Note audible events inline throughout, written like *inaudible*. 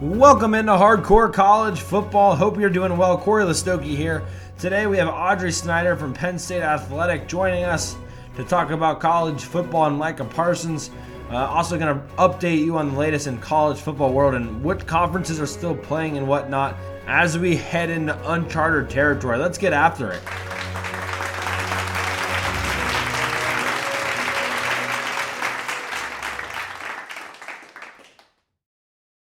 Welcome into Hardcore College Football. Hope you're doing well. Corey Listoki here. Today we have Audrey Snyder from Penn State Athletic joining us to talk about college football and Micah Parsons. Uh, also, going to update you on the latest in college football world and what conferences are still playing and whatnot as we head into uncharted territory. Let's get after it.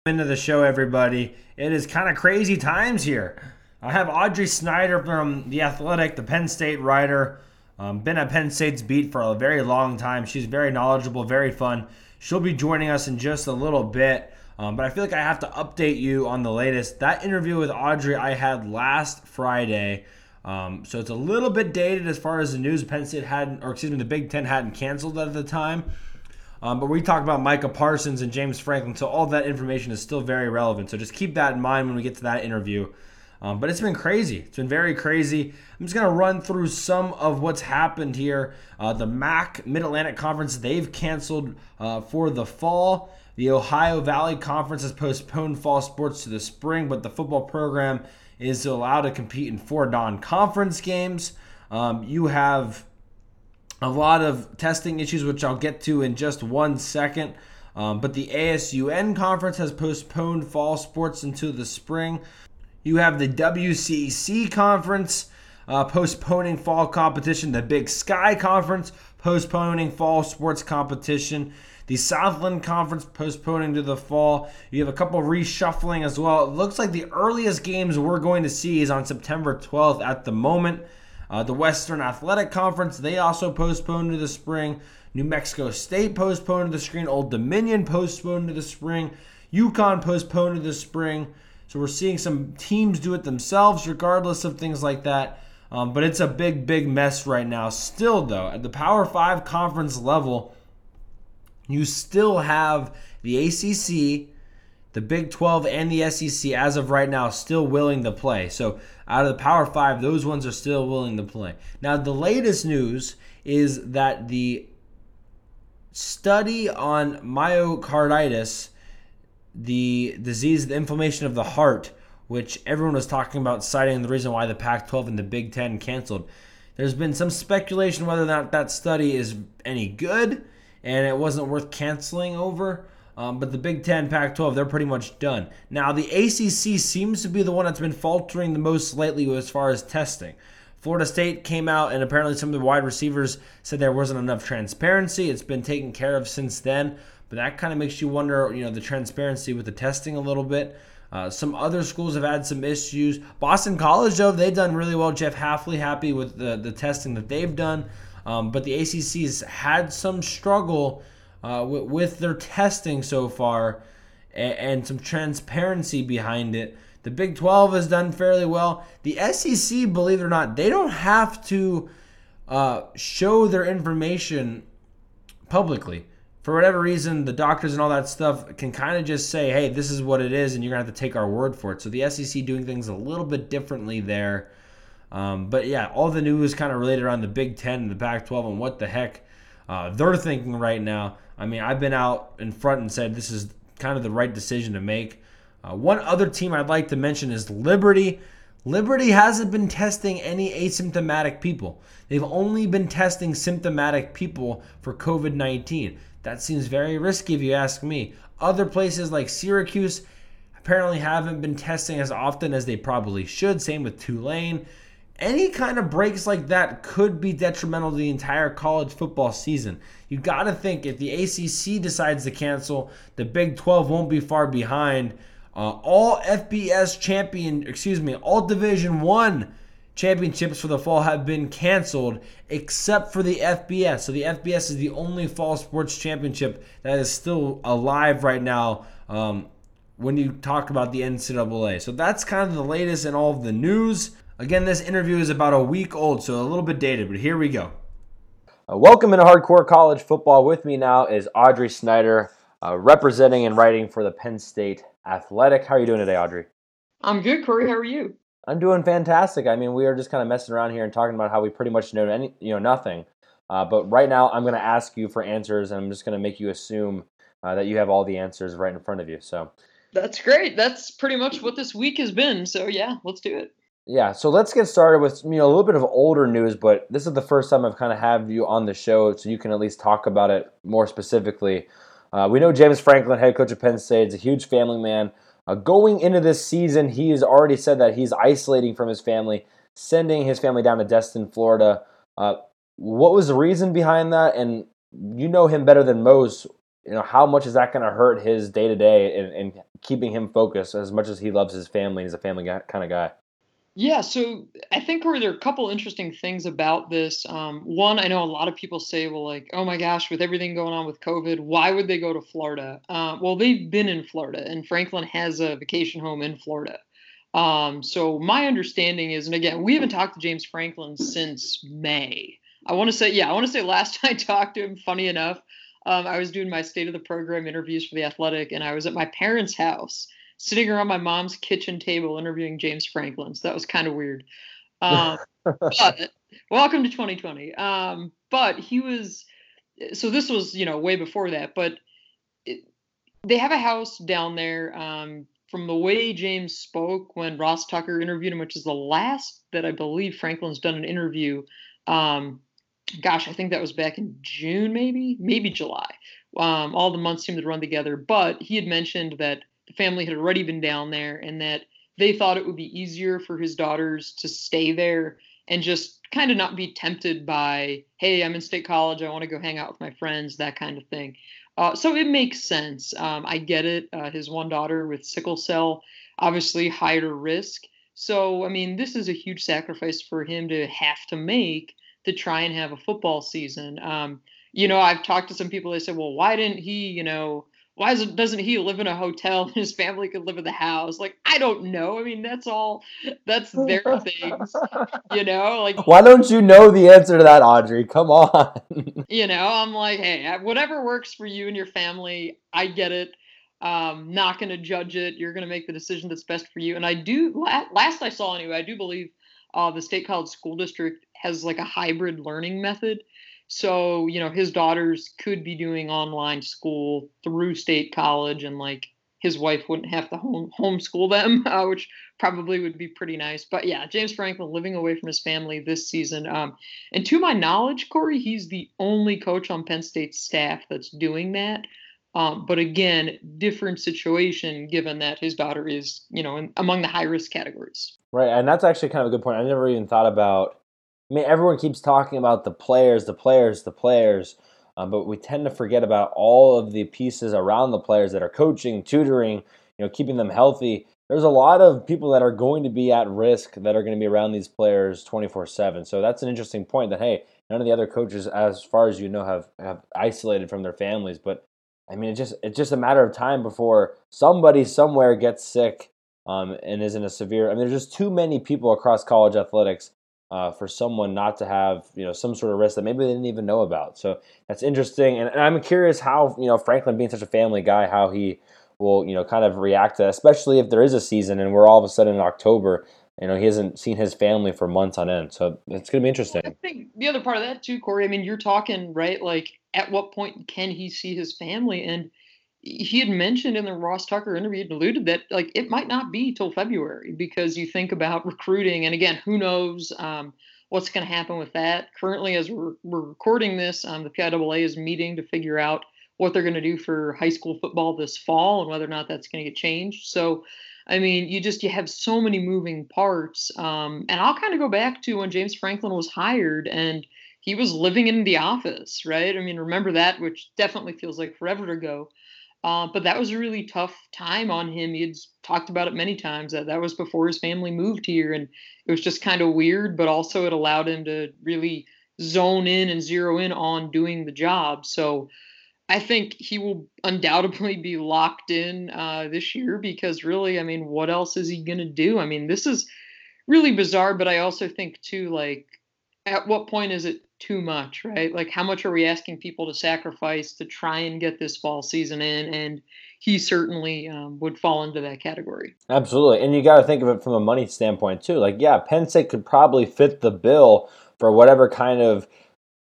Into the show, everybody. It is kind of crazy times here. I have Audrey Snyder from The Athletic, the Penn State writer. Um, been at Penn State's beat for a very long time. She's very knowledgeable, very fun. She'll be joining us in just a little bit. Um, but I feel like I have to update you on the latest. That interview with Audrey I had last Friday. Um, so it's a little bit dated as far as the news. Penn State hadn't, or excuse me, the Big Ten hadn't canceled at the time. Um, but we talk about Micah Parsons and James Franklin, so all that information is still very relevant. So just keep that in mind when we get to that interview. Um, but it's been crazy. It's been very crazy. I'm just going to run through some of what's happened here. Uh, the MAC Mid Atlantic Conference, they've canceled uh, for the fall. The Ohio Valley Conference has postponed fall sports to the spring, but the football program is allowed to compete in four non conference games. Um, you have a lot of testing issues, which I'll get to in just one second. Um, but the ASUN conference has postponed fall sports into the spring. You have the WCC conference uh, postponing fall competition, the Big Sky conference postponing fall sports competition, the Southland conference postponing to the fall. You have a couple reshuffling as well. It looks like the earliest games we're going to see is on September 12th at the moment. Uh, the Western Athletic Conference, they also postponed to the spring. New Mexico State postponed to the spring. Old Dominion postponed to the spring. UConn postponed to the spring. So we're seeing some teams do it themselves, regardless of things like that. Um, but it's a big, big mess right now. Still, though, at the Power Five conference level, you still have the ACC, the Big 12 and the SEC as of right now still willing to play. So out of the Power 5, those ones are still willing to play. Now the latest news is that the study on myocarditis, the disease, the inflammation of the heart, which everyone was talking about citing the reason why the Pac-12 and the Big 10 canceled. There's been some speculation whether or not that study is any good and it wasn't worth canceling over. Um, but the Big Ten, Pac 12, they're pretty much done. Now, the ACC seems to be the one that's been faltering the most lately as far as testing. Florida State came out, and apparently some of the wide receivers said there wasn't enough transparency. It's been taken care of since then, but that kind of makes you wonder, you know, the transparency with the testing a little bit. Uh, some other schools have had some issues. Boston College, though, they've done really well. Jeff Hafley happy with the, the testing that they've done. Um, but the ACC has had some struggle uh, with, with, their testing so far and, and, some transparency behind it. The Big 12 has done fairly well. The SEC, believe it or not, they don't have to uh, show their information publicly. For whatever reason, the doctors and all that stuff can kind of just say, hey, this is what it is, and you're going to have to take our word for it. So the SEC doing things a little bit differently there. Um, but yeah, all the news kind of related around the Big Ten and the Pac 12 and what the heck uh, they're thinking right now. I mean, I've been out in front and said this is kind of the right decision to make. Uh, one other team I'd like to mention is Liberty. Liberty hasn't been testing any asymptomatic people. They've only been testing symptomatic people for COVID 19. That seems very risky if you ask me. Other places like Syracuse apparently haven't been testing as often as they probably should. Same with Tulane any kind of breaks like that could be detrimental to the entire college football season. You got to think if the ACC decides to cancel, the Big 12 won't be far behind. Uh, all FBS champion, excuse me, all Division One championships for the fall have been canceled except for the FBS. So the FBS is the only fall sports championship that is still alive right now. Um, when you talk about the NCAA. So that's kind of the latest in all of the news. Again, this interview is about a week old, so a little bit dated, but here we go. Uh, welcome into Hardcore College Football. With me now is Audrey Snyder, uh, representing and writing for the Penn State Athletic. How are you doing today, Audrey? I'm good, Corey. How are you? I'm doing fantastic. I mean, we are just kind of messing around here and talking about how we pretty much know any, you know, nothing. Uh, but right now, I'm going to ask you for answers, and I'm just going to make you assume uh, that you have all the answers right in front of you. So, That's great. That's pretty much what this week has been. So yeah, let's do it. Yeah, so let's get started with you know a little bit of older news, but this is the first time I've kind of have you on the show, so you can at least talk about it more specifically. Uh, we know James Franklin, head coach of Penn State, is a huge family man. Uh, going into this season, he has already said that he's isolating from his family, sending his family down to Destin, Florida. Uh, what was the reason behind that? And you know him better than most. You know how much is that going to hurt his day to day and keeping him focused as much as he loves his family. He's a family guy, kind of guy. Yeah, so I think there are a couple interesting things about this. Um, one, I know a lot of people say, well, like, oh my gosh, with everything going on with COVID, why would they go to Florida? Uh, well, they've been in Florida, and Franklin has a vacation home in Florida. Um, so my understanding is, and again, we haven't talked to James Franklin since May. I want to say, yeah, I want to say *laughs* last time I talked to him, funny enough, um, I was doing my state of the program interviews for the Athletic, and I was at my parents' house sitting around my mom's kitchen table interviewing James Franklin. So that was kind of weird. Um, *laughs* but welcome to 2020. Um, but he was, so this was, you know, way before that, but it, they have a house down there. Um, from the way James spoke when Ross Tucker interviewed him, which is the last that I believe Franklin's done an interview. Um, gosh, I think that was back in June, maybe, maybe July. Um, all the months seem to run together. But he had mentioned that the family had already been down there and that they thought it would be easier for his daughters to stay there and just kind of not be tempted by, hey, I'm in state college, I want to go hang out with my friends, that kind of thing. Uh, so it makes sense. Um, I get it. Uh, his one daughter with sickle cell, obviously higher risk. So, I mean, this is a huge sacrifice for him to have to make to try and have a football season. Um, you know, I've talked to some people, they said, well, why didn't he, you know, why doesn't he live in a hotel and his family could live in the house? Like, I don't know. I mean, that's all, that's their things, you know? Like, why don't you know the answer to that, Audrey? Come on. *laughs* you know, I'm like, hey, whatever works for you and your family, I get it. Um, not going to judge it. You're going to make the decision that's best for you. And I do, last I saw anyway, I do believe uh, the State College School District has like a hybrid learning method so, you know, his daughters could be doing online school through state college and like his wife wouldn't have to home homeschool them, *laughs* uh, which probably would be pretty nice. But yeah, James Franklin living away from his family this season. Um, and to my knowledge, Corey, he's the only coach on Penn State's staff that's doing that. Um, but again, different situation given that his daughter is, you know, in, among the high risk categories. Right, and that's actually kind of a good point. I never even thought about I mean, everyone keeps talking about the players, the players, the players, uh, but we tend to forget about all of the pieces around the players that are coaching, tutoring, you know, keeping them healthy. There's a lot of people that are going to be at risk that are going to be around these players 24/7. So that's an interesting point. That hey, none of the other coaches, as far as you know, have have isolated from their families. But I mean, it just it's just a matter of time before somebody somewhere gets sick um, and is in a severe. I mean, there's just too many people across college athletics uh, for someone not to have you know some sort of risk that maybe they didn't even know about. So that's interesting, and, and, I'm curious how you know Franklin being such a family guy, how he will you know kind of react to, that, especially if there is a season and we're all of a sudden in October. You know he hasn't seen his family for months on end, so it's going to be interesting. I think the other part of that too, Corey. I mean, you're talking right, like at what point can he see his family and he had mentioned in the Ross Tucker interview, and alluded that like it might not be till February because you think about recruiting, and again, who knows um, what's going to happen with that. Currently, as we're, we're recording this, um, the PIAA is meeting to figure out what they're going to do for high school football this fall and whether or not that's going to get changed. So, I mean, you just you have so many moving parts, um, and I'll kind of go back to when James Franklin was hired and he was living in the office, right? I mean, remember that, which definitely feels like forever ago. Uh, but that was a really tough time on him. He had talked about it many times that that was before his family moved here, and it was just kind of weird. But also, it allowed him to really zone in and zero in on doing the job. So, I think he will undoubtedly be locked in uh, this year because really, I mean, what else is he going to do? I mean, this is really bizarre. But I also think too, like, at what point is it too much, right? Like, how much are we asking people to sacrifice to try and get this fall season in? And he certainly um, would fall into that category. Absolutely. And you got to think of it from a money standpoint, too. Like, yeah, Penn State could probably fit the bill for whatever kind of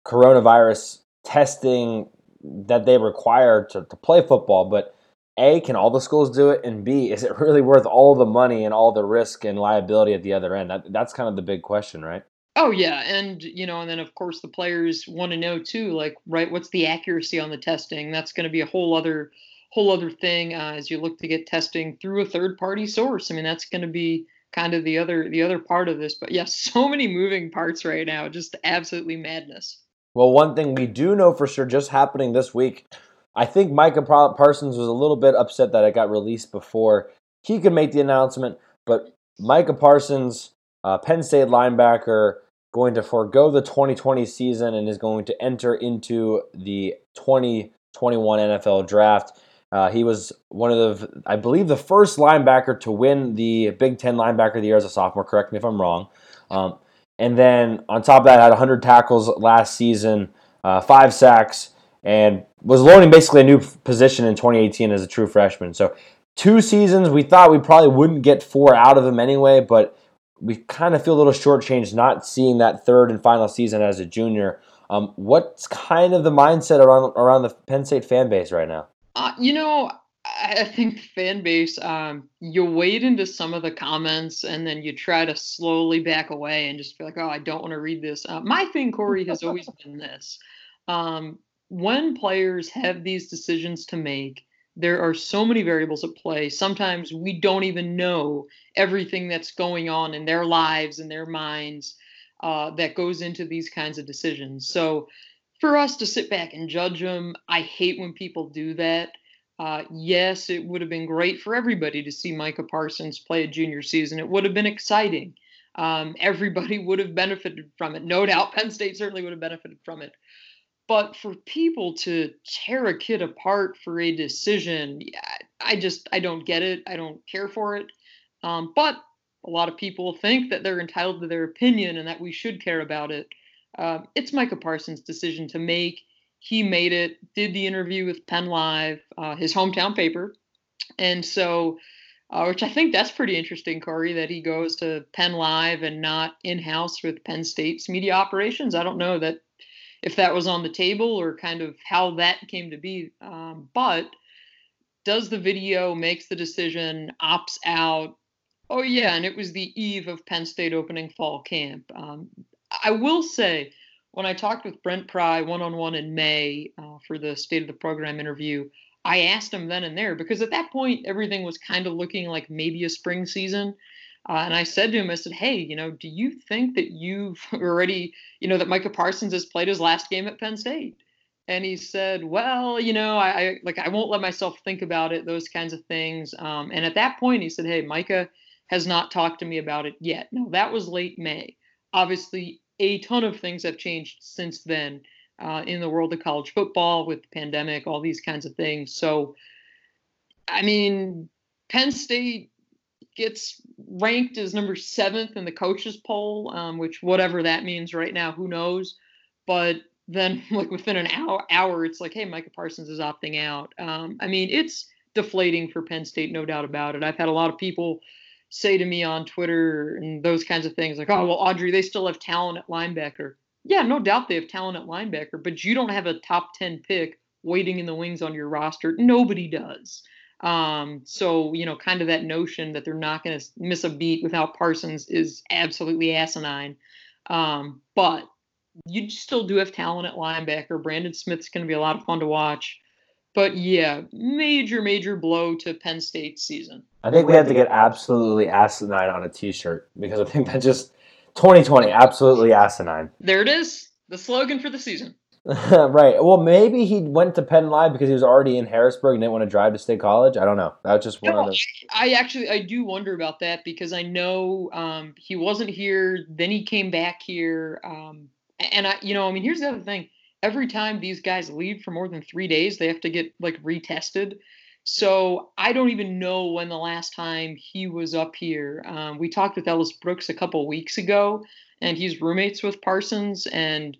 coronavirus testing that they require to, to play football. But A, can all the schools do it? And B, is it *laughs* really worth all the money and all the risk and liability at the other end? That, that's kind of the big question, right? Oh yeah, and you know, and then of course the players want to know too, like, right, what's the accuracy on the testing? That's going to be a whole other whole other thing uh, as you look to get testing through a third party source. I mean, that's going to be kind of the other the other part of this. But yes, yeah, *laughs* so many moving parts right now, just absolutely madness. Well, one thing we do know for sure, just happening this week, I think Micah Parsons was a little bit upset that it got released before he could make the announcement, but Micah Parsons, uh, Penn State linebacker, going to forego the 2020 season and is going to enter into the 2021 NFL draft. Uh, he was one of the, I believe, the first linebacker to win the Big Ten Linebacker of the Year as a sophomore. Correct me if I'm wrong. Um, and then on top of that, had 100 tackles last season, uh, five sacks, and was learning basically a new position in 2018 as a true freshman. So two seasons, we thought we probably wouldn't get four out of him anyway, but we kind of feel a little shortchanged not seeing that third and final season as a junior. Um, what's kind of the mindset around around the Penn State fan base right now? Uh, you know, I think fan base, um, you wade into some of the comments and then you try to slowly back away and just be like, oh, I don't want to read this. Uh, my thing, Corey, has always *laughs* been this. Um, when players have these decisions to make, there are so many variables at play. Sometimes we don't even know everything that's going on in their lives and their minds uh, that goes into these kinds of decisions. So for us to sit back and judge them, I hate when people do that. Uh, yes, it would have been great for everybody to see Micah Parsons play a junior season. It would have been exciting. Um, everybody *laughs* would have benefited from it. No doubt Penn State certainly would have benefited from it. But for people to tear a kid apart for a decision, I just I don't get it. I don't care for it. Um, but a lot of people think that they're entitled to their opinion and that we should care about it. Uh, it's Micah Parsons' decision to make. He made it, did the interview with Penn Live, uh, his hometown paper. And so, uh, which I think that's pretty interesting, Corey, that he goes to Penn Live and not in house with Penn State's media operations. I don't know that if that was on the table or kind of how that came to be. Um, but does the video, makes the decision, opts out. Oh, yeah, and it was the eve of Penn State opening fall camp. Um, I will say, when I talked with Brent Pry one on one in May uh, for the state of the program interview, I asked him then and there because at that point everything was kind of looking like maybe a spring season. Uh, and I said to him, I said, hey, you know, do you think that you've *laughs* already, you know, that Micah Parsons has played his last game at Penn State? And he said, well, you know, I, I like I won't let myself think about it, those kinds of things. Um, and at that point, he said, hey, Micah has not talked to me about it yet. Now that was late May. Obviously, a ton of things have changed since then uh, in the world of college football with the pandemic, all these kinds of things. So, I mean, Penn State gets ranked as number seventh in the coaches poll, um, which whatever that means right now, who knows? But then, *laughs* like within an hour, hour, it's like, hey, Micah Parsons is opting out. Um, I mean, it's deflating for Penn State, no doubt about it. I've had a lot of people say to me on Twitter and those kinds of things, like, oh, well, Audrey, they still have talent at linebacker. Yeah, no doubt they have talent at linebacker, but you don't have a top 10 pick waiting in the wings on your roster. Nobody does. Um, so, you know, kind of that notion that they're not going to miss a beat without Parsons is absolutely asinine. Um, but you still do have talent at linebacker. Brandon Smith's going to be a lot of fun to watch. But yeah, major, major blow to Penn State's season. I think we have to get absolutely asinine on a t shirt because I think that just 2020, absolutely asinine. There it is. The slogan for the season. *laughs* right. Well, maybe he went to Penn Live because he was already in Harrisburg and didn't want to drive to State College. I don't know. That was just one no, of the. I actually I do wonder about that because I know um, he wasn't here. Then he came back here, um, and I, you know, I mean, here's the other thing. Every time these guys leave for more than three days, they have to get like retested. So I don't even know when the last time he was up here. Um, we talked with Ellis Brooks a couple weeks ago, and he's roommates with Parsons and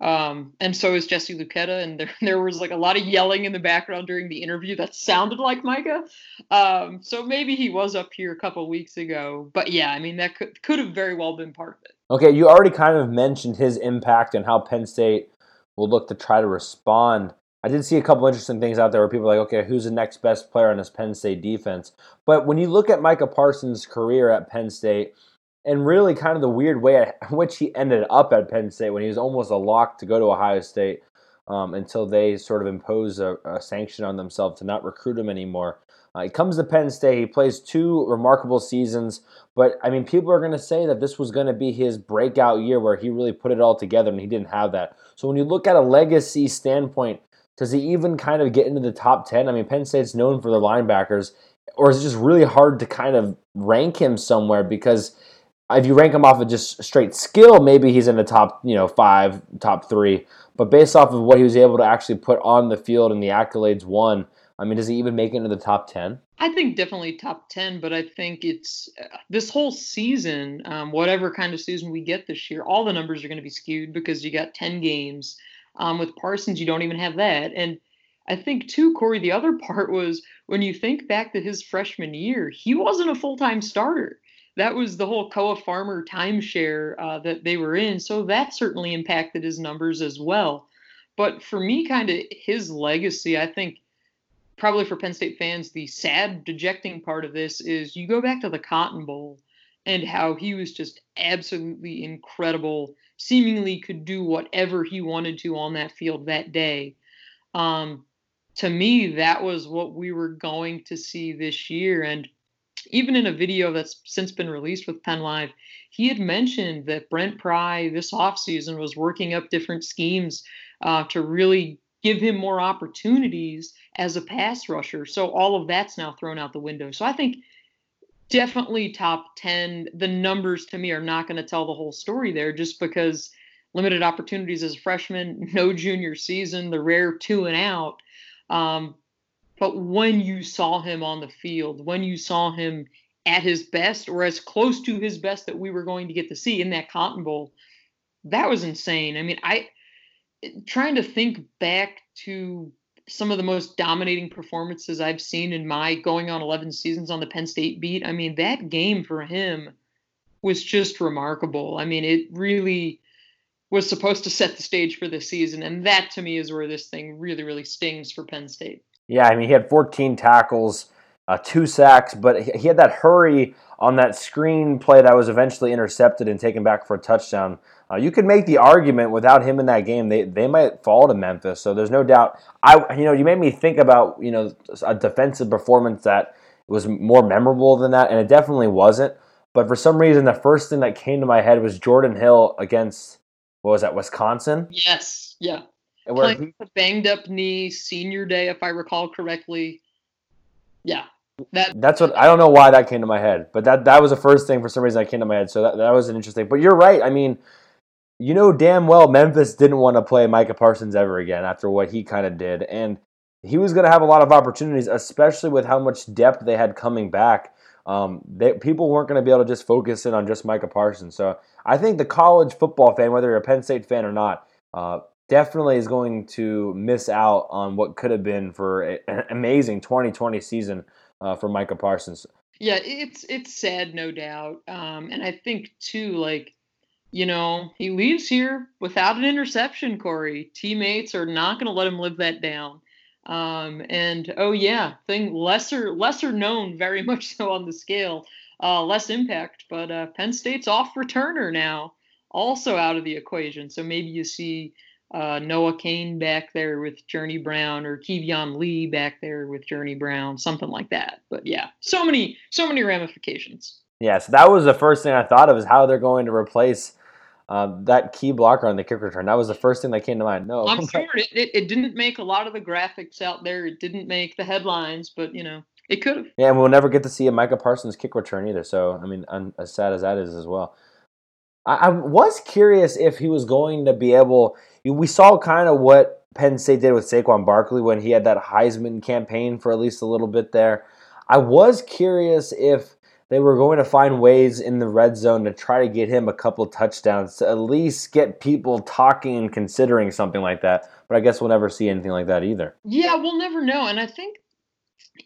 um, and so is Jesse Luketa, and there *laughs* there was like a lot of yelling in the background during the interview that sounded like Micah. Um, so maybe he was up here a couple weeks ago, but yeah, I mean that could could have very well been part of it. Okay, you already kind of mentioned his impact and how Penn State will look to try to respond I did see a couple interesting things out there where people are like, okay, who's the next best player on this Penn State defense? But when you look at Micah Parsons' career at Penn State, and really kind of the weird way in *laughs* which he ended up at Penn State when he was almost a lock to go to Ohio State um, until they sort of impose a, a, sanction on themselves to not recruit him anymore. Uh, he comes to Penn State. He plays two remarkable seasons, but I mean, people are going to say that this was going to be his breakout year where he really put it all together, and he didn't have that. So when you look at a legacy standpoint, does he even kind of get into the top 10? I mean, Penn State's known for their linebackers, or is it just really hard to kind of rank him somewhere because if you rank him off of just straight skill, maybe he's in the top, you know, five, top three. But based off of what he was able to actually put on the field and the accolades won, I mean, does he even make it into the top 10? I think definitely top 10, but I think it's uh, this whole season, um, whatever kind of season we get this year, all the numbers are going to be skewed because you got 10 games. Um, with Parsons, you don't even have that. And I think, too, Corey, the other *laughs* part was when you think back to his freshman year, he wasn't a full time starter. That was the whole Koa Farmer timeshare uh, that they were in. So that certainly impacted his numbers as well. But for me, kind of his legacy, I think probably for Penn State fans, the sad, dejecting part of this is you go back to the Cotton Bowl and how he was just absolutely incredible, seemingly could do whatever he wanted to on that field that day. Um, to me, that was what we were going to see this year. And even in a video that's since been released with Penn Live, he had mentioned that Brent Pry this offseason was working up different schemes uh, to really give him more opportunities as a pass rusher. So all of that's now thrown out the window. So I think definitely top 10. The numbers to me are not going to tell the whole story there just because limited opportunities as a freshman, *laughs* no junior season, the rare two and out. Um, but when you saw him on the field, when you saw him at his best or as close to his best that we were going to get to see in that Cotton Bowl, that was insane. I mean, I trying to think back to some of the most dominating performances I've seen in my going on 11 seasons on the Penn State beat. I mean, that game for him was just remarkable. I mean, it really was supposed to set the stage for the season. And that to me is where this thing really, really stings for Penn State. Yeah, I mean, he had 14 tackles, uh, two sacks, but he had that hurry on that screen play that was eventually intercepted and taken back for a touchdown. Uh, you could make the argument without him in that game, they, they might fall to Memphis. So there's no doubt. I you know you made me think about you know a defensive performance that was more memorable than that, and it definitely wasn't. But for some reason, the first thing that came to my head was Jordan Hill against what was that Wisconsin? Yes, yeah. Where Playing a banged up knee, senior day, if I recall correctly. Yeah, that that's what I don't know why that came to my head, but that that was the first thing for some reason that came to my head. So that that was an interesting. But you're right. I mean, you know damn well Memphis didn't want to play Micah Parsons ever again after what he kind of did, and he was going to have a lot of opportunities, especially with how much depth they had coming back. Um, they, people weren't going to be able to just focus in on just Micah Parsons. So I think the college football fan, whether you're a Penn State fan or not, uh, definitely is going to miss out on what could have been for a, an amazing 2020 season uh, for Micah Parsons. Yeah, it's it's sad, no doubt. Um, and I think too, like, you know, he leaves here without an interception. Corey, teammates are not going to let him live that down. Um, and oh yeah, thing lesser lesser known, very *laughs* much so on the scale, uh, less impact. But uh, Penn State's off returner now, also out of the equation. So maybe you see uh, Noah Cain back there with Journey Brown or Keyvone Lee back there with Journey Brown, something like that. But yeah, so many, so many ramifications. Yeah, so that was the first thing I thought of is how they're going to replace uh, that key blocker on the kick return. That was the first thing that came to mind. No, I'm *laughs* sure it, it, it, didn't make a lot of the graphics out there. It didn't make the headlines, but you know, it could have. Yeah, and we'll never get to see a Micah Parsons kick return either. So I mean, as sad as that is as well. I, I was curious if he was going to be able we saw kind of what Penn State did with Saquon Barkley when he had that Heisman campaign for at least a little bit there. I was curious if they were going to find ways in the red zone to try to get him a couple touchdowns to at least get people talking and considering something like that. But I guess we'll never see anything like that either. Yeah, we'll never know. And I think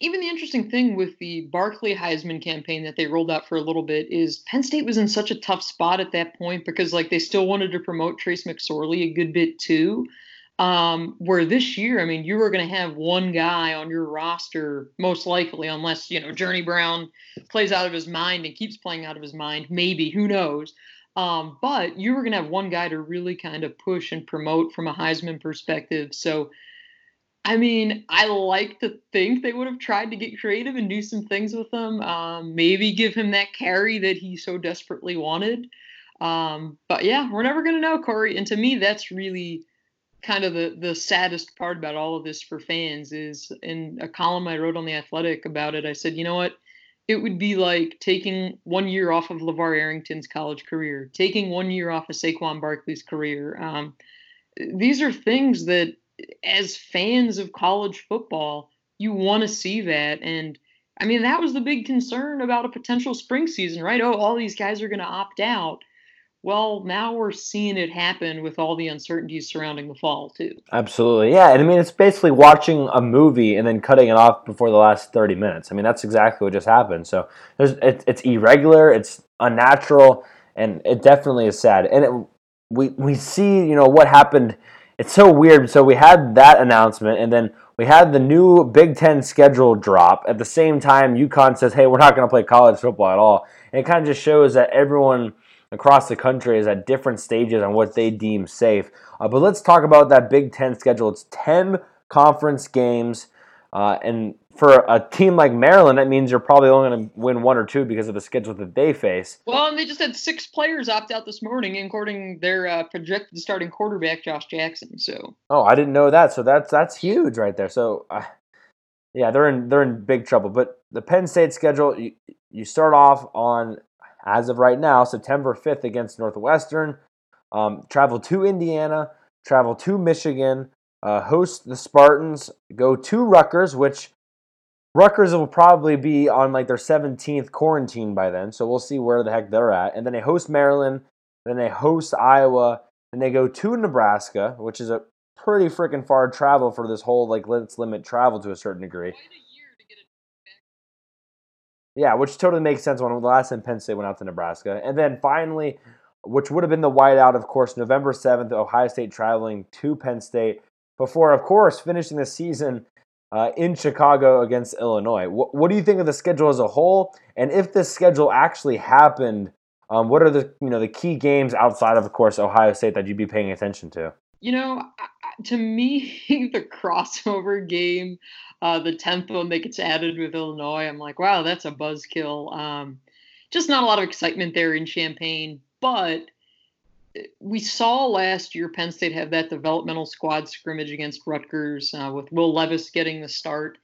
even the interesting thing with the Barkley Heisman campaign that they rolled out for a little bit is Penn State was in such a tough spot at that point because like they still wanted to promote Trace McSorley a good bit too. Um, where this year, I mean, you were going to have one guy on your roster, most likely, unless, you know, Journey Brown plays out of his mind and keeps playing out of his mind. Maybe, who knows? Um, but you were going to have one guy to really kind of push and promote from a Heisman perspective. So, I mean, I like to think they would have tried to get creative and do some things with him. Um, maybe give him that carry that he so desperately wanted. Um, but yeah, we're never going to know, Corey. And to me, that's really kind of the the saddest part about all of this for fans is in a column I wrote on the Athletic about it. I said, you know what? It would be like taking one year off of LaVar Arrington's college career, taking one year off of Saquon Barkley's career. Um, these are things that, as fans of college football, you want to see that. And I mean, that was the big concern about a potential spring season, right? Oh, all these guys are going to opt out. Well, now we're seeing it happen with all the uncertainties surrounding the fall, too. Absolutely. Yeah. And I mean, it's basically watching a movie and then cutting it off before the last 30 minutes. I mean, that's exactly what just happened. So it, it's irregular, it's unnatural, and it definitely is sad. And it, we, we see, you know, what happened. It's so weird. So we had that announcement, and then we had the new Big Ten schedule drop. At the same time, UConn says, hey, we're not going to play college football at all. And it kind of just shows that everyone across the country is at different stages on what they deem safe. Uh, but let's talk about that Big Ten schedule. It's 10 conference games. Uh, and for a team like Maryland, that means you're probably only going to win one or two because of the schedule that they face. Well, and they just had six players opt out this morning, including their uh, projected starting quarterback, Josh Jackson. So. Oh, I didn't know that. So that's that's huge right there. So, uh, yeah, they're in they're in big trouble. But the Penn State schedule, you, you start off on as of right now, September 5th against Northwestern. Um, travel to Indiana, travel to Michigan, uh, host the Spartans, go to Rutgers, which Rutgers will probably be on like their 17th quarantine by then, so we'll see where the heck they're at. And then they host Maryland, then they host Iowa, and they go to Nebraska, which is a pretty freaking far travel for this whole like let's limit travel to a certain degree. Yeah, which totally makes sense when the last time Penn State went out to Nebraska. And then finally, which would have been the whiteout, of course, November 7th, Ohio State traveling to Penn State before, of course, finishing the season uh, in Chicago against Illinois. What, what, do you think of the schedule as a whole? And if this schedule actually happened, um, what are the you know the key games outside of, of course, Ohio State that you'd be paying attention to? You know, to me, *laughs* the crossover game uh, the tenth one that gets added with Illinois. I'm like, wow, that's a buzzkill. Um, just not a lot of excitement there in Champaign, but we saw last year Penn State have that developmental squad scrimmage against Rutgers uh, with Will Levis getting the start.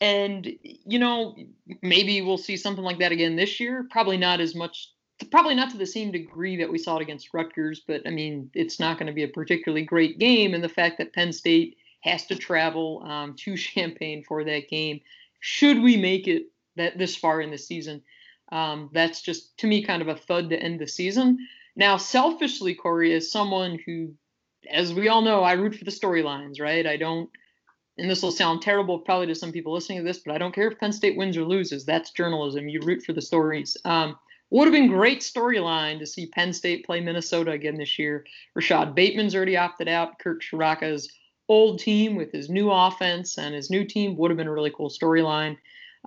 And, you know, maybe we'll see something like that again this year. Probably not as much, probably not to the same degree that we saw it against Rutgers, but I mean, it's not going to be a particularly great game. And the fact that Penn State has to travel um, to *laughs* Champaign for that game. Should we make it that this far in the season, um, that's just to me kind of a thud to end the season. Now, selfishly, Corey, as someone who, as we all know, I root for the storylines, right? I don't, and this will sound terrible probably to some people listening to this, but I don't care if Penn State wins or loses. That's journalism. You root for the stories. Um, would have been great storyline to see Penn State play Minnesota again this year. Rashod Bateman's already opted out. Kirk Ciarrocca's old team with his new offense and his new team would have been a really cool storyline.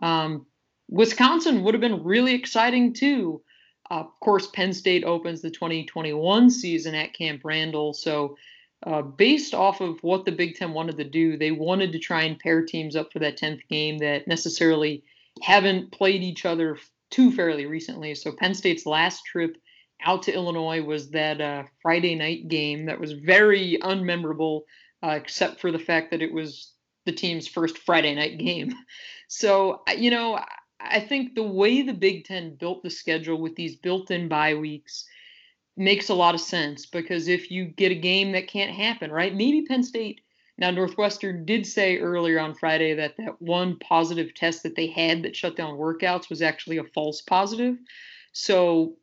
Um, Wisconsin would have been really exciting too. Of course, Penn State opens the 2021 season at Camp Randall. So, uh, based off of what the Big Ten wanted to do, they wanted to try and pair teams up for that 10th game that necessarily haven't played each other too fairly recently. So, Penn State's last trip out to Illinois was that uh, Friday night game that was very unmemorable uh, except for the fact that it was the team's first Friday night game. *laughs* So, you know, I think the way the Big Ten built the schedule with these built in bye weeks makes a lot of sense because if you get a game that can't happen, right? Maybe Penn State. Now, Northwestern did say earlier on Friday that that one positive test that they had that shut down workouts was actually a false positive. So,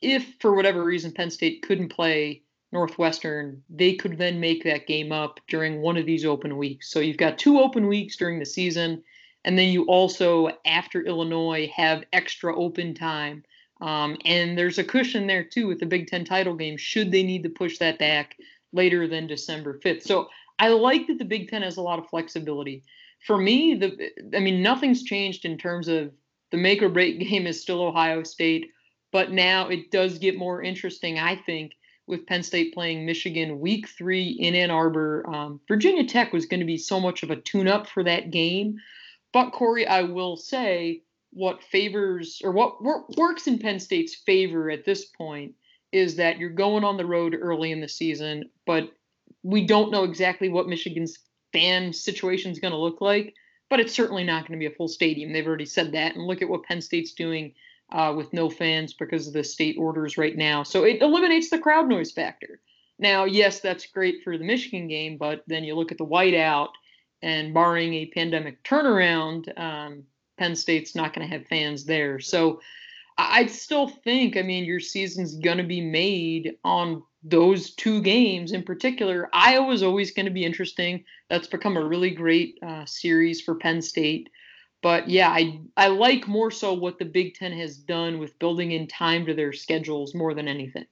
if for whatever reason Penn State couldn't play Northwestern, they could then make that game up during one of these open weeks. So you've got two open weeks during the season, and then you also, after Illinois, have extra open time. Um, and there's a cushion there too with the Big Ten title game, should they need to push that back later than December 5th. So I like that the Big Ten has a lot of flexibility. For me, the I mean, nothing's changed in terms of the make or break *laughs* game is still Ohio State, but now it does get more interesting, I think, with Penn State playing Michigan week three in Ann Arbor. Um, Virginia Tech was going to be so much of a tune up for that game. But, Corey, I will say what favors or what works in Penn State's favor at this point is that you're going on the road early in the season, but we don't know exactly what Michigan's fan situation is going to look like. But it's certainly not going to be a full stadium. They've already said that. And look at what Penn State's doing uh, with no fans because of the state orders right now. So it eliminates the crowd noise factor. Now, yes, that's great for the Michigan game, but then you look at the whiteout, and barring a pandemic turnaround, um, Penn State's not going to have fans there. So I still think, I mean, your season's going to be made on those two games in particular. Iowa's always going to be interesting. That's become a really great uh, series for Penn State. But yeah, I I like more so what the Big Ten has done with building in time to their schedules more than anything.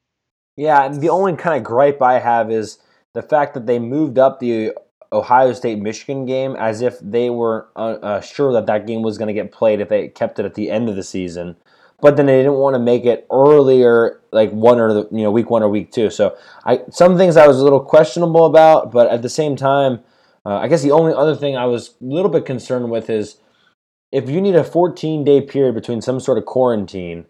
Yeah, and the only kind of gripe I have is the fact that they moved up the Ohio State Michigan game as if they were uh, uh, sure that that game was going to get played if they kept it at the end of the season. But then they didn't want to make it earlier, like one or the, you know week one or week two. So I some things I was a little questionable about, but at the same time, uh, I guess the only other thing I was a little bit concerned with is if you need a 14 day period between some sort of quarantine,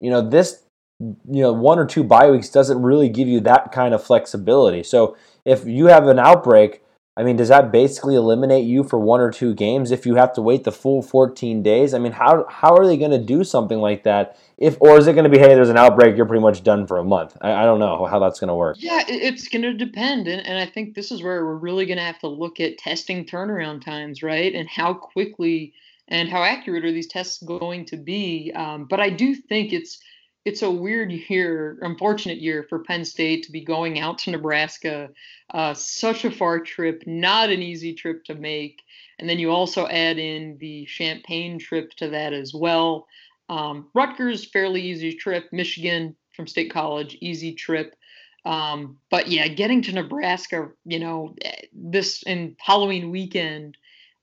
you know, this, you know, one or two bye weeks doesn't really give you that kind of flexibility. So if you have an outbreak, I mean, does that basically eliminate you for one or two games if you have to wait the full 14 days? I mean, how how are they going to do something like that? If or is it going to be, hey, there's an outbreak, you're pretty much done for a month? I, I don't know how that's going to work. Yeah, it's going to depend, and, and I think this is where we're really going to have to look at testing turnaround times, right, and how quickly and how accurate are these tests going to be? Um, but I do think it's it's a weird year, unfortunate year for Penn State to be going out to Nebraska, uh, such a far trip, not an easy trip to make. And then you also add in the Champaign trip to that as well. Um, Rutgers, fairly easy trip. Michigan from State College, easy trip. Um, but yeah, getting to Nebraska, you know, eh, this in Halloween weekend,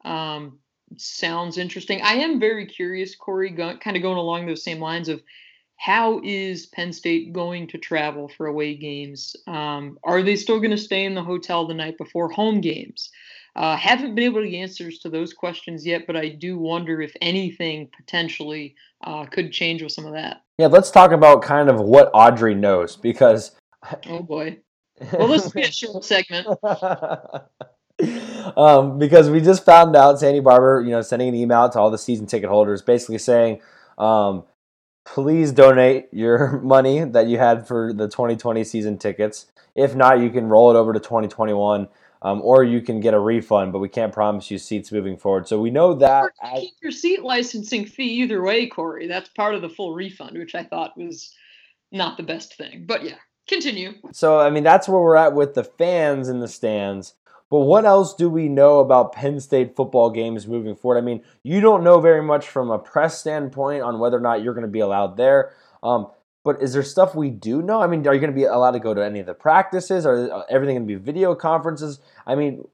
um, sounds interesting. I am very curious, Corey, go, kind of going along those same lines of how is Penn State going to travel for away games? Um, are they still going to stay in the hotel the night before home games? Uh, haven't been able to get answers to those questions yet, but I do wonder if anything potentially uh, could change with some of that. Yeah, let's talk about kind of what Audrey knows because. Oh boy. Well, this will be a *laughs* short segment. *laughs* um, because we just found out Sandy Barbour, you know, sending an email to all the season ticket holders, basically saying, um, please donate your *laughs* money that you had for the 2020 season tickets. If not, you can roll it over to 2021. Um, or you can get a refund, but we can't promise you seats moving forward. So we know that. Keep your seat licensing fee either way, Corey. That's part of the full refund, which I thought was not the best thing. But yeah, continue. So I mean, that's where we're at with the fans in the stands. But what else do we know about Penn State football games moving forward? I mean, you don't know very much from a press standpoint on whether or not you're going to be allowed there. Um, but is there stuff we do know? I mean, are you going to be allowed to go to any of the practices? Are uh, everything going to be video conferences? I mean,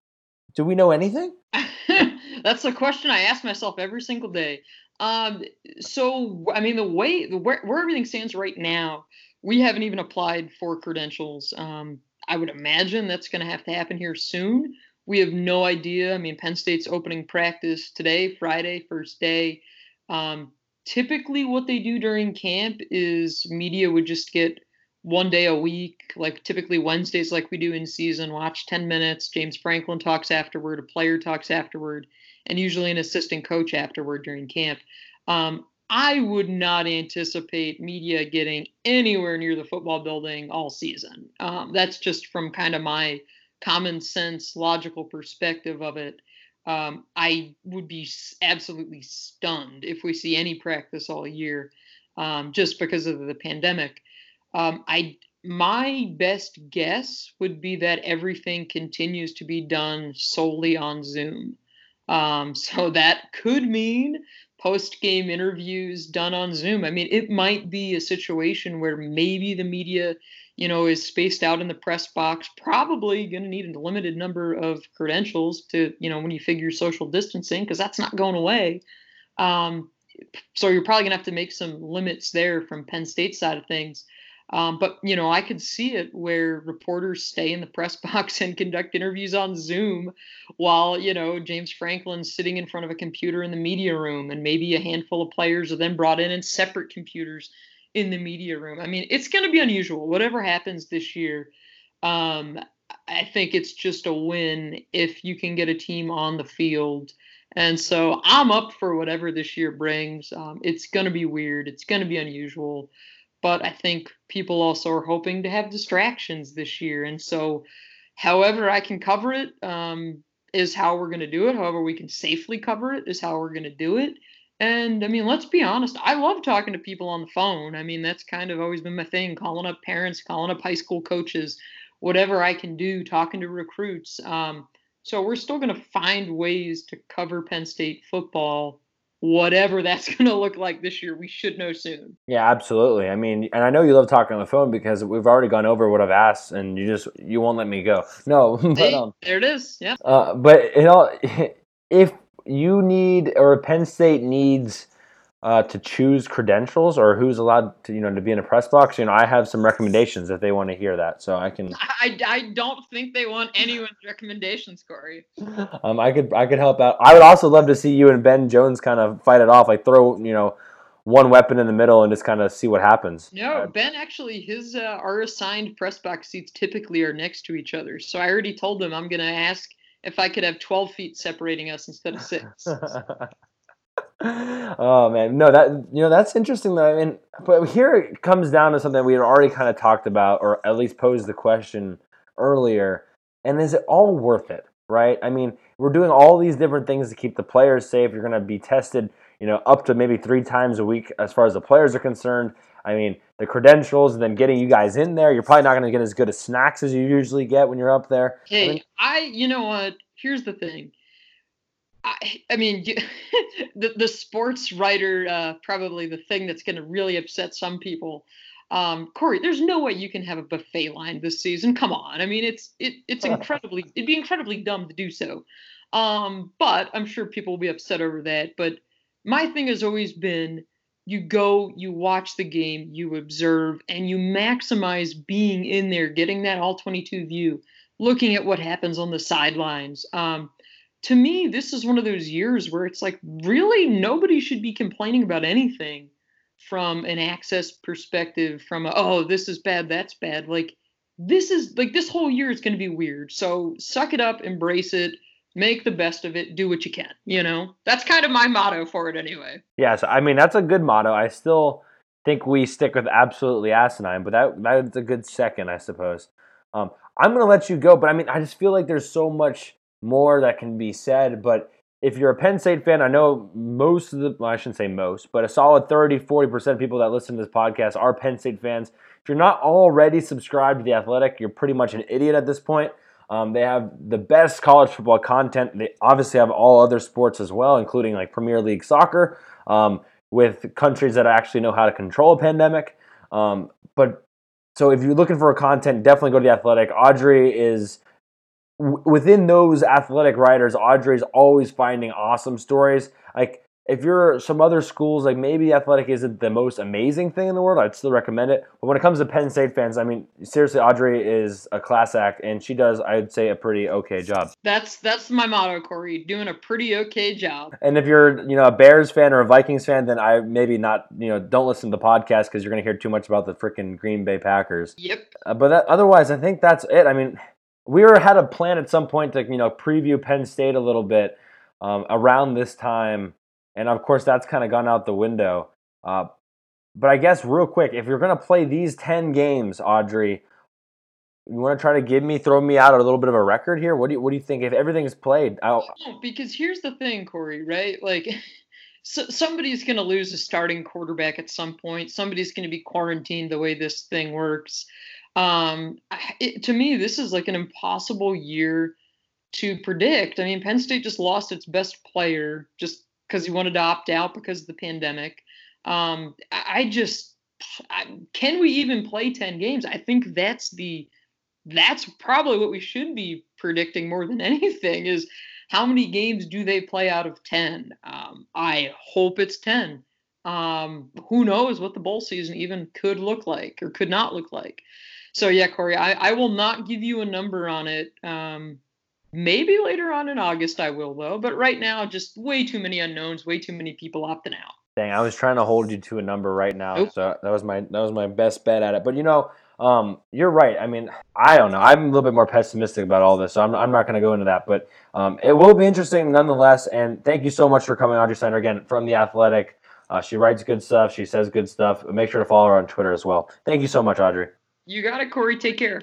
do we know anything? *laughs* That's the question I ask myself every single day. Um, so, I mean, the way where, where everything stands right now, we haven't even applied for credentials. Um, I would imagine that's going to have to happen here soon. We have no idea. I mean, Penn State's opening practice today, Friday, first day. Um, typically, what they do during camp is media would just get one day a week, like typically Wednesdays, like we do in season, watch 10 minutes. James Franklin talks afterward, a player talks afterward, and usually an assistant coach afterward during camp. Um, I would not anticipate media getting anywhere near the football building all season. Um, that's just from kind of my common sense, logical perspective of it. Um, I would be absolutely stunned if we see any practice all year, um, just because of the pandemic. Um, I my best guess would be that everything continues to be done solely on Zoom. Um, so that could mean post game interviews done on Zoom. I mean, it might be a situation where maybe the media, you know, is spaced out in the press box, probably going to need a limited number of credentials to, you know, when you figure social distancing, because that's not going away. Um, so you're probably going to have to make some limits there from Penn State side of things. Um, but you know, I could see it where reporters stay in the press *laughs* box and conduct interviews on Zoom, while you know James Franklin's sitting in front of a computer in the media room, and maybe a handful of players are then brought in in separate computers in the media room. I mean, it's going to be unusual. Whatever happens this year, um, I think it's just a win if you can get a team on the field. And so I'm up for whatever this year brings. Um, it's going to be weird. It's going to be unusual but I think people also are hoping to have distractions this year. And so, however I can cover it um, is how we're going to do it. However, we can safely cover it is how we're going to do it. And I mean, let's be honest, I love talking to people on the phone. I mean, that's kind of always been my thing calling up parents, calling up high school coaches, whatever I can do, talking to recruits. Um, so we're still going to find ways to cover Penn State football whatever *laughs* that's going to look like this year, we should know soon. Yeah, absolutely. I mean, and I know you love talking on the phone because we've already gone over what I've asked, and you just you won't let me go. No, *laughs* but um, there it is. Yeah. Uh, but you *laughs* know, if you need or Penn State needs uh, to choose credentials or who's allowed to you know to be in a press box you know i have some recommendations if they want to hear that so i can *laughs* i, I don't think they want anyone's recommendations corey. *laughs* Um, i could i could help out. I would also love to see you and ben jones kind of fight it off like throw you know one weapon in the middle and just kind of see what happens. No ben actually his uh, our assigned press box seats typically are next to each other so i already told him i'm going to ask if i could have 12 feet separating us instead of six *laughs* oh man, no, that you know that's interesting though. I mean, but here it comes down to something we had already kind of talked about, or at least posed the question earlier. And is it all worth it? Right? I mean, we're doing all these different things to keep the players safe. You're going to be tested, you know, up to maybe three times a week as far as the players are concerned. I mean, the credentials and then getting you guys in there. You're probably not going to get as good as snacks as you usually get when you're up there. Hey, I, mean, I you know what? Here's the thing I, I mean, you, *laughs* the the sports writer uh, probably the thing that's going to really upset some people. Um, Corey, there's no way you can have a buffet line this season. Come on, I mean, it's it it's *laughs* incredibly it'd be incredibly dumb to do so. Um, but I'm sure people will be upset over that. But my thing has always been you go, you watch the game, you observe, and you maximize being in there, getting that all 22 view, looking at what happens on the sidelines. Um, to me, this is one of those years where it's like really nobody should be complaining about anything from an access perspective, from a, oh, this is bad, that's bad. Like this is like this whole year is going to be weird. So suck it up, embrace it, make the best of it, do what you can. You know, that's kind of my motto for it anyway. Yes, I mean that's a good motto. I still think we stick with absolutely asinine, but that that's a good second, I suppose. Um, I'm gonna let you go, but I mean, I just feel like there's so much more that can be said. But if you're a Penn State fan, I know most of the, well, I shouldn't say most, but a solid 30, 40% of people that listen to this podcast are Penn State fans. If you're not already subscribed to The Athletic, you're pretty much an idiot at this point. Um, they have the best college football content. They obviously have all other sports as well, including like Premier League soccer, um, with countries that actually know how to control a pandemic. Um, but so if you're looking for content, definitely go to The Athletic. Audrey is within those athletic writers, Audrey's always finding awesome stories. Like if you're some other schools, like maybe athletic isn't the most amazing thing in the world, I'd still recommend it. But when it comes to Penn State fans, I mean, seriously, Audrey is a class act, and she does, I'd say, a pretty okay job. That's that's my motto, Corey. Doing a pretty okay job. And if you're, you know, a Bears fan or a Vikings fan, then I maybe not, you know, don't listen to the podcast because you're going to hear too much about the freaking Green Bay Packers. Yep. Uh, but that, otherwise, I think that's it. I mean we were had a plan at some point to you know preview Penn State a little bit um, around this time, and of course that's kind of gone out the window. Uh, but I guess real quick, if you're gonna play these ten games, Audrey, you want to try to give me, throw me out a little bit of a record here? What do you What do you think if everything's played? I'll... because here's the thing, Corey. Right, like. *laughs* So somebody's going to lose a starting quarterback at some point. Somebody's going to be quarantined the way this thing works. Um, it, to me, this is like an impossible year to predict. I mean, Penn State just lost its best player just because he wanted to opt out because of the pandemic. Um, I, I just I, can we even play 10 games? I think that's the that's probably what we should be predicting more than *laughs* anything is how many games do they play out of 10? Um, I hope it's 10. Um, who knows what the bowl season even could look like or could not look like. So yeah, Corey, I, I will not give you a number on it. Um, maybe later on in August I will though, but right now just way too many unknowns, way too many people opting out. Dang, I was trying to hold you to a number right now, Oop. so that was my that was my best bet at it. But you know, um, you're right. I mean, I don't know. I'm a little bit more pessimistic about all this, so I'm, I'm not going to go into that. But um, it will be interesting nonetheless. And thank you so much for coming, Audrey Snyder, again from the Athletic. Uh, she writes good stuff. She says good stuff. Make sure to follow her on Twitter as well. Thank you so much, Audrey. You got it, Corey. Take care.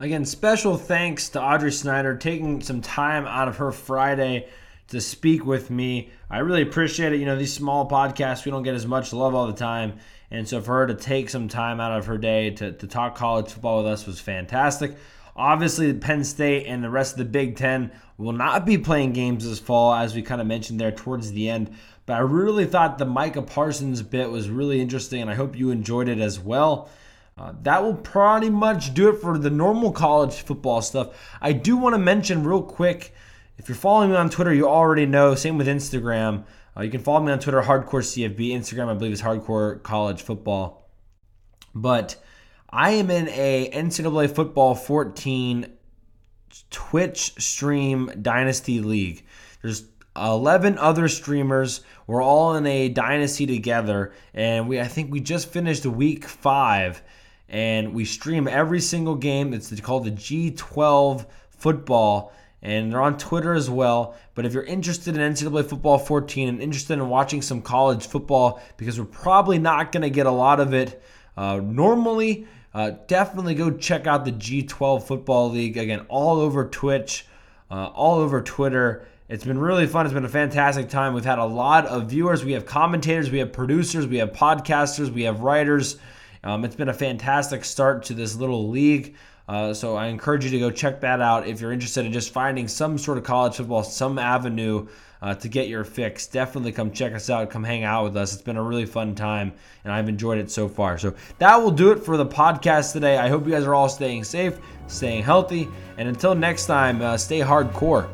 Again, special thanks to Audrey Snyder taking some time out of her Friday to speak with me. I really appreciate it. You know, these small podcasts, we don't get as much love all the time. And so for her to take some time out of her day to, to talk college football with us was fantastic. Obviously, Penn State and the rest of the Big Ten will not be playing games this fall, as we kind of mentioned there towards the end. But I really thought the Micah Parsons bit was really interesting, and I hope you enjoyed it as well. Uh, that will pretty much do it for the normal college football stuff. I do want to mention real quick if you're following me on Twitter, you already know. Same with Instagram. Uh, you can follow me on Twitter, Hardcore CFB. Instagram, I believe, is Hardcore College Football. But I am in a NCAA Football 14 Twitch stream dynasty league. There's 11 other streamers. We're all in a dynasty together, and we I think we just finished week five, and we stream every single game. It's called the G12 football and they're on Twitter as well. But if you're interested in NCAA football 14 and interested in watching some college football, because we're probably not going to get a lot of it uh, normally, uh, definitely go check out the G12 Football League. Again, all over Twitch, uh, all over Twitter. It's been really fun. It's been a fantastic time. We've had a lot of viewers. We have commentators, we have producers, we have podcasters, we have writers. Um, it's been a fantastic start to this little league. Uh, so I encourage you to go check that out if you're interested in just finding some sort of college football, some avenue uh, to get your fix. Definitely come check us out. Come hang out with us. It's been a really fun time, and I've enjoyed it so far. So that will do it for the podcast today. I hope you guys are all staying safe, staying healthy, and until next time, uh, stay hardcore.